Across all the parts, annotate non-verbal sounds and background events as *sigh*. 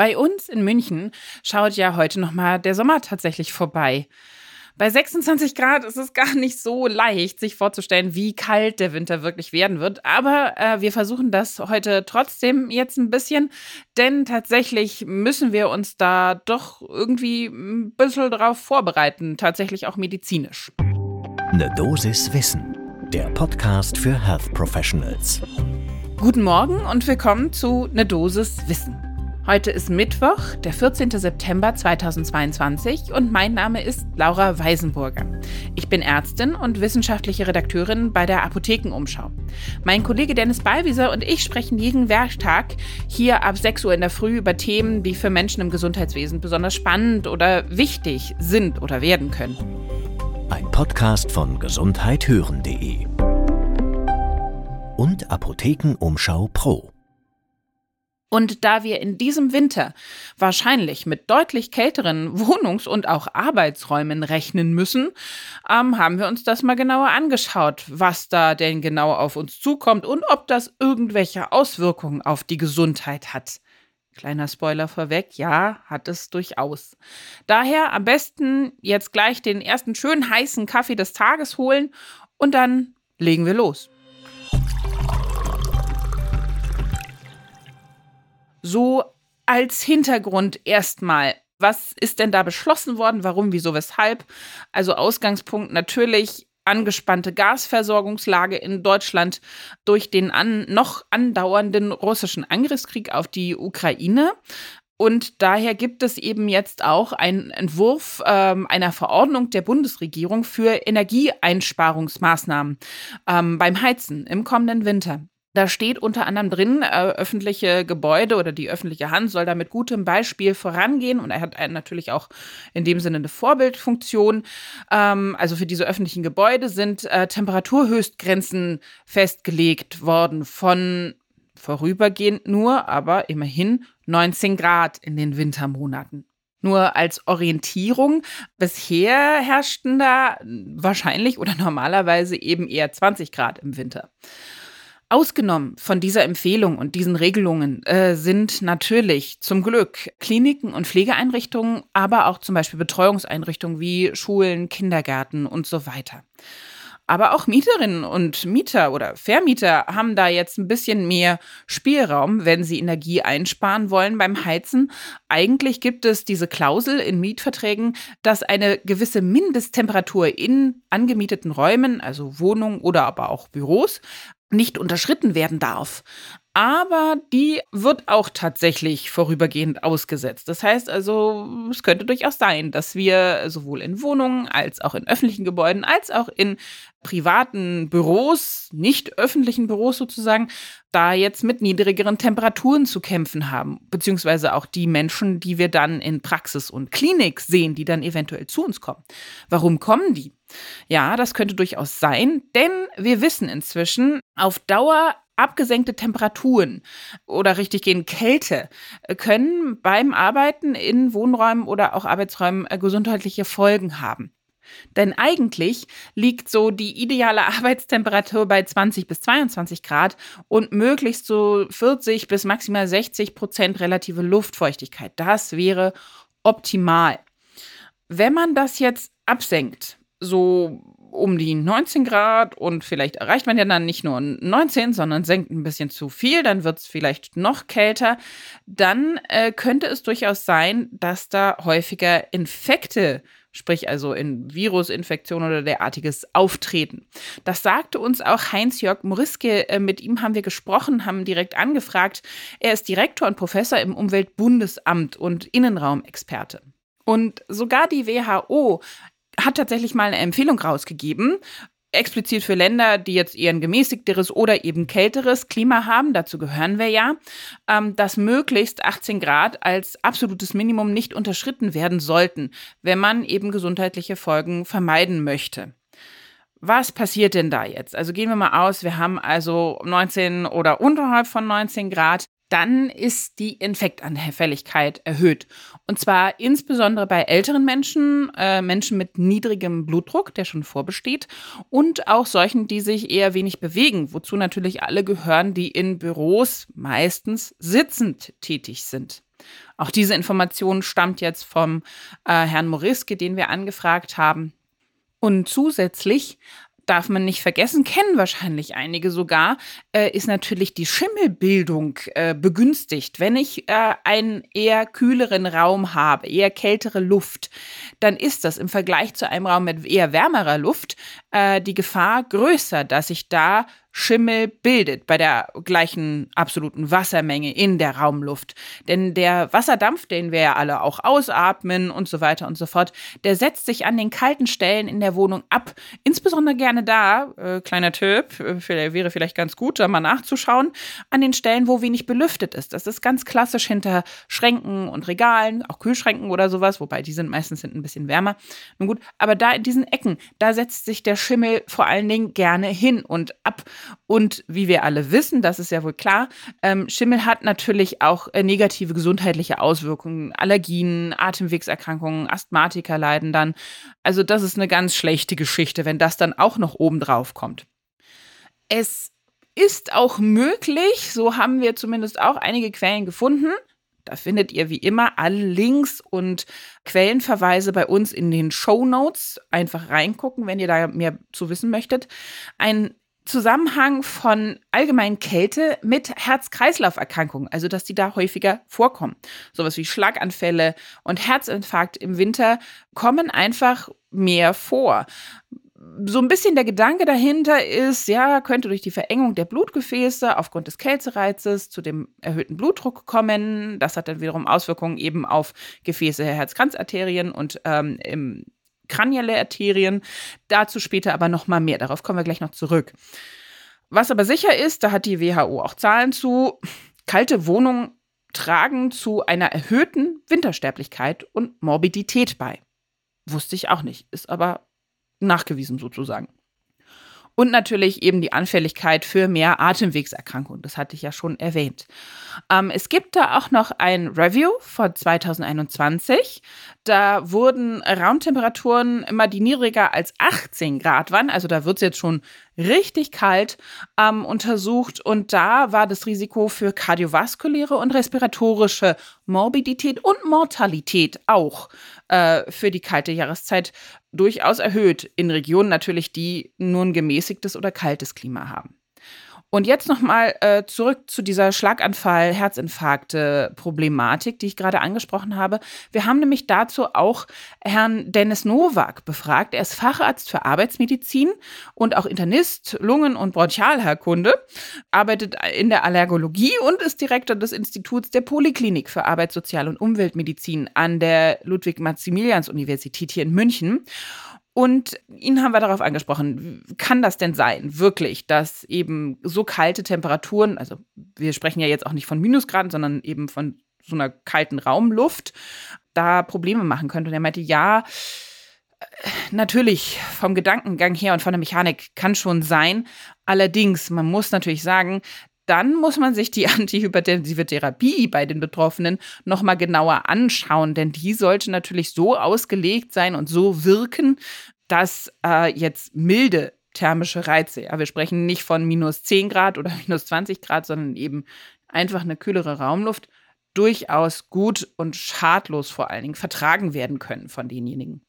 Bei uns in München schaut ja heute noch mal der Sommer tatsächlich vorbei. Bei 26 Grad ist es gar nicht so leicht, sich vorzustellen, wie kalt der Winter wirklich werden wird. Aber äh, wir versuchen das heute trotzdem jetzt ein bisschen, denn tatsächlich müssen wir uns da doch irgendwie ein bisschen drauf vorbereiten, tatsächlich auch medizinisch. Eine Dosis Wissen, der Podcast für Health Professionals. Guten Morgen und willkommen zu Ne Dosis Wissen. Heute ist Mittwoch, der 14. September 2022 und mein Name ist Laura Weisenburger. Ich bin Ärztin und wissenschaftliche Redakteurin bei der Apothekenumschau. Mein Kollege Dennis Ballwieser und ich sprechen jeden Werktag hier ab 6 Uhr in der Früh über Themen, die für Menschen im Gesundheitswesen besonders spannend oder wichtig sind oder werden können. Ein Podcast von gesundheithören.de und Apothekenumschau Pro. Und da wir in diesem Winter wahrscheinlich mit deutlich kälteren *laughs* Wohnungs- und auch Arbeitsräumen rechnen müssen, ähm, haben wir uns das mal genauer angeschaut, was da denn genau auf uns zukommt und ob das irgendwelche Auswirkungen auf die Gesundheit hat. Kleiner Spoiler vorweg, ja, hat es durchaus. Daher am besten jetzt gleich den ersten schönen heißen Kaffee des Tages holen und dann legen wir los. So als Hintergrund erstmal. Was ist denn da beschlossen worden? Warum, wieso, weshalb? Also Ausgangspunkt natürlich angespannte Gasversorgungslage in Deutschland durch den an, noch andauernden russischen Angriffskrieg auf die Ukraine. Und daher gibt es eben jetzt auch einen Entwurf ähm, einer Verordnung der Bundesregierung für Energieeinsparungsmaßnahmen ähm, beim Heizen im kommenden Winter. Da steht unter anderem drin, äh, öffentliche Gebäude oder die öffentliche Hand soll da mit gutem Beispiel vorangehen und er hat natürlich auch in dem Sinne eine Vorbildfunktion. Ähm, also für diese öffentlichen Gebäude sind äh, Temperaturhöchstgrenzen festgelegt worden von vorübergehend nur, aber immerhin 19 Grad in den Wintermonaten. Nur als Orientierung, bisher herrschten da wahrscheinlich oder normalerweise eben eher 20 Grad im Winter. Ausgenommen von dieser Empfehlung und diesen Regelungen äh, sind natürlich zum Glück Kliniken und Pflegeeinrichtungen, aber auch zum Beispiel Betreuungseinrichtungen wie Schulen, Kindergärten und so weiter. Aber auch Mieterinnen und Mieter oder Vermieter haben da jetzt ein bisschen mehr Spielraum, wenn sie Energie einsparen wollen beim Heizen. Eigentlich gibt es diese Klausel in Mietverträgen, dass eine gewisse Mindesttemperatur in angemieteten Räumen, also Wohnungen oder aber auch Büros, nicht unterschritten werden darf. Aber die wird auch tatsächlich vorübergehend ausgesetzt. Das heißt also, es könnte durchaus sein, dass wir sowohl in Wohnungen als auch in öffentlichen Gebäuden als auch in privaten Büros, nicht öffentlichen Büros sozusagen, da jetzt mit niedrigeren Temperaturen zu kämpfen haben. Beziehungsweise auch die Menschen, die wir dann in Praxis und Klinik sehen, die dann eventuell zu uns kommen. Warum kommen die? Ja, das könnte durchaus sein, denn wir wissen inzwischen, auf Dauer abgesenkte Temperaturen oder richtig gehen Kälte können beim Arbeiten in Wohnräumen oder auch Arbeitsräumen äh, gesundheitliche Folgen haben. Denn eigentlich liegt so die ideale Arbeitstemperatur bei 20 bis 22 Grad und möglichst so 40 bis maximal 60 Prozent relative Luftfeuchtigkeit. Das wäre optimal. Wenn man das jetzt absenkt so um die 19 Grad und vielleicht erreicht man ja dann nicht nur 19, sondern senkt ein bisschen zu viel, dann wird es vielleicht noch kälter. Dann äh, könnte es durchaus sein, dass da häufiger Infekte, sprich also in Virusinfektionen oder derartiges auftreten. Das sagte uns auch Heinz-Jörg Moriske. Äh, mit ihm haben wir gesprochen, haben direkt angefragt. Er ist Direktor und Professor im Umweltbundesamt und Innenraumexperte. Und sogar die WHO hat tatsächlich mal eine Empfehlung rausgegeben, explizit für Länder, die jetzt eher ein gemäßigteres oder eben kälteres Klima haben, dazu gehören wir ja, ähm, dass möglichst 18 Grad als absolutes Minimum nicht unterschritten werden sollten, wenn man eben gesundheitliche Folgen vermeiden möchte. Was passiert denn da jetzt? Also gehen wir mal aus, wir haben also 19 oder unterhalb von 19 Grad dann ist die Infektanfälligkeit erhöht. Und zwar insbesondere bei älteren Menschen, äh, Menschen mit niedrigem Blutdruck, der schon vorbesteht, und auch solchen, die sich eher wenig bewegen, wozu natürlich alle gehören, die in Büros meistens sitzend tätig sind. Auch diese Information stammt jetzt vom äh, Herrn Moriske, den wir angefragt haben. Und zusätzlich darf man nicht vergessen, kennen wahrscheinlich einige sogar, äh, ist natürlich die Schimmelbildung äh, begünstigt. Wenn ich äh, einen eher kühleren Raum habe, eher kältere Luft, dann ist das im Vergleich zu einem Raum mit eher wärmerer Luft äh, die Gefahr größer, dass ich da Schimmel bildet bei der gleichen absoluten Wassermenge in der Raumluft. Denn der Wasserdampf, den wir ja alle auch ausatmen und so weiter und so fort, der setzt sich an den kalten Stellen in der Wohnung ab. Insbesondere gerne da, äh, kleiner Tipp, äh, wäre vielleicht ganz gut, da mal nachzuschauen, an den Stellen, wo wenig belüftet ist. Das ist ganz klassisch hinter Schränken und Regalen, auch Kühlschränken oder sowas, wobei die sind meistens sind ein bisschen wärmer. Nun gut, aber da in diesen Ecken, da setzt sich der Schimmel vor allen Dingen gerne hin und ab. Und wie wir alle wissen, das ist ja wohl klar, ähm, Schimmel hat natürlich auch äh, negative gesundheitliche Auswirkungen. Allergien, Atemwegserkrankungen, Asthmatiker leiden dann. Also das ist eine ganz schlechte Geschichte, wenn das dann auch noch oben drauf kommt. Es ist auch möglich, so haben wir zumindest auch einige Quellen gefunden, da findet ihr wie immer alle Links und Quellenverweise bei uns in den Show Notes. Einfach reingucken, wenn ihr da mehr zu wissen möchtet. Ein Zusammenhang von allgemeinen Kälte mit Herz-Kreislauf-Erkrankungen, also dass die da häufiger vorkommen. Sowas wie Schlaganfälle und Herzinfarkt im Winter kommen einfach mehr vor. So ein bisschen der Gedanke dahinter ist, ja, könnte durch die Verengung der Blutgefäße aufgrund des Kältereizes zu dem erhöhten Blutdruck kommen. Das hat dann wiederum Auswirkungen eben auf Gefäße, Herz-Kranzarterien und ähm, im kranielle Arterien. Dazu später aber noch mal mehr. Darauf kommen wir gleich noch zurück. Was aber sicher ist, da hat die WHO auch Zahlen zu, kalte Wohnungen tragen zu einer erhöhten Wintersterblichkeit und Morbidität bei. Wusste ich auch nicht, ist aber nachgewiesen sozusagen. Und natürlich eben die Anfälligkeit für mehr Atemwegserkrankungen. Das hatte ich ja schon erwähnt. Ähm, es gibt da auch noch ein Review von 2021. Da wurden Raumtemperaturen immer die niedriger als 18 Grad waren. Also da wird es jetzt schon richtig kalt ähm, untersucht. Und da war das Risiko für kardiovaskuläre und respiratorische Morbidität und Mortalität auch äh, für die kalte Jahreszeit durchaus erhöht. In Regionen natürlich, die nur ein gemäßigtes oder kaltes Klima haben. Und jetzt nochmal äh, zurück zu dieser Schlaganfall, Herzinfarkte-Problematik, die ich gerade angesprochen habe. Wir haben nämlich dazu auch Herrn Dennis Nowak befragt. Er ist Facharzt für Arbeitsmedizin und auch Internist, Lungen- und Bronchialherkunde, arbeitet in der Allergologie und ist Direktor des Instituts der Poliklinik für Arbeits-, Sozial- und Umweltmedizin an der Ludwig-Maximilians-Universität hier in München. Und ihn haben wir darauf angesprochen, kann das denn sein, wirklich, dass eben so kalte Temperaturen, also wir sprechen ja jetzt auch nicht von Minusgraden, sondern eben von so einer kalten Raumluft, da Probleme machen könnte. Und er meinte, ja, äh, natürlich vom Gedankengang her und von der Mechanik kann schon sein. Allerdings, man muss natürlich sagen, dann muss man sich die *laughs* antihypertensive Therapie bei den Betroffenen nochmal genauer anschauen, denn die sollte natürlich so ausgelegt sein und so wirken, dass äh, jetzt milde thermische Reize, ja, wir sprechen nicht von minus 10 Grad oder *laughs* minus 20 Grad, sondern eben einfach eine kühlere Raumluft, durchaus gut und schadlos vor allen Dingen vertragen werden können von denjenigen.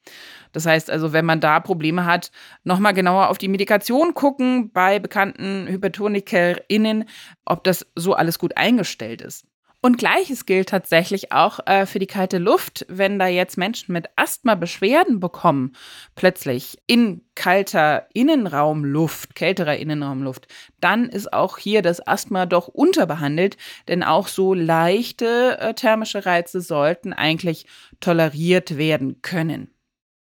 Das heißt also, wenn man da Probleme hat, nochmal genauer auf die Medikation gucken bei bekannten HypertonikerInnen, ob das so alles gut eingestellt ist. Und gleiches gilt tatsächlich auch äh, für die kalte Luft, wenn da jetzt Menschen mit Asthma Beschwerden bekommen, plötzlich in kalter Innenraumluft, kälterer Innenraumluft, dann ist auch hier das Asthma doch unterbehandelt, denn auch so leichte äh, thermische Reize sollten eigentlich toleriert werden können.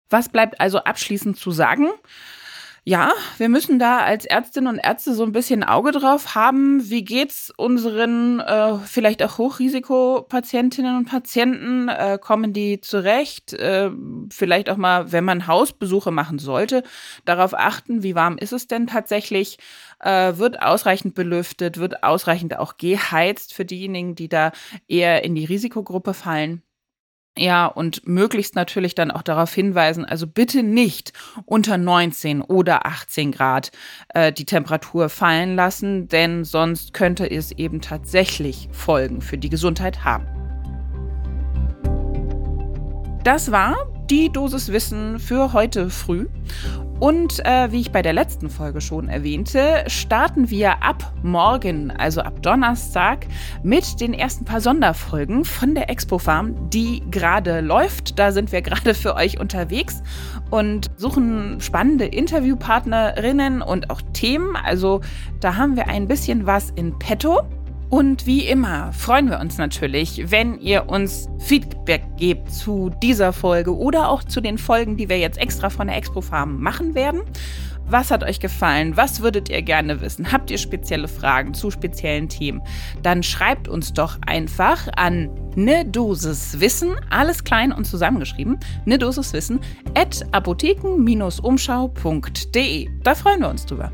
Was bleibt also abschließend zu sagen? Ja, wir müssen da als Ärztinnen und Ärzte so ein bisschen Auge drauf haben. Wie geht's unseren äh, vielleicht auch Hochrisikopatientinnen und Patienten? Äh, kommen die zurecht? Äh, vielleicht auch mal, wenn man Hausbesuche machen sollte, darauf achten, wie warm ist es denn tatsächlich? Äh, wird ausreichend belüftet? Wird ausreichend auch geheizt für diejenigen, die da eher in die Risikogruppe fallen? Ja, und möglichst natürlich dann auch darauf hinweisen, also bitte nicht unter 19 oder 18 Grad äh, die Temperatur fallen lassen, denn sonst könnte es eben tatsächlich Folgen für die Gesundheit haben. Das war die Dosis Wissen für heute früh. Und äh, wie ich bei der letzten Folge schon erwähnte, starten wir ab morgen, also ab Donnerstag, mit den ersten paar Sonderfolgen von der Expo Farm, die gerade läuft. Da sind wir *laughs* gerade für euch unterwegs und suchen spannende Interviewpartnerinnen und auch Themen. Also da haben wir ein bisschen was in petto. Und wie immer freuen wir uns natürlich, wenn ihr uns Feedback gebt zu dieser Folge oder auch zu den Folgen, die wir jetzt extra von der Expo Farm machen werden. Was hat euch gefallen? Was würdet ihr gerne wissen? Habt ihr spezielle Fragen zu speziellen Themen? Dann schreibt uns doch einfach an ne Dosis Wissen, alles klein und zusammengeschrieben, ne Dosis Wissen, at apotheken-umschau.de. Da freuen wir uns drüber.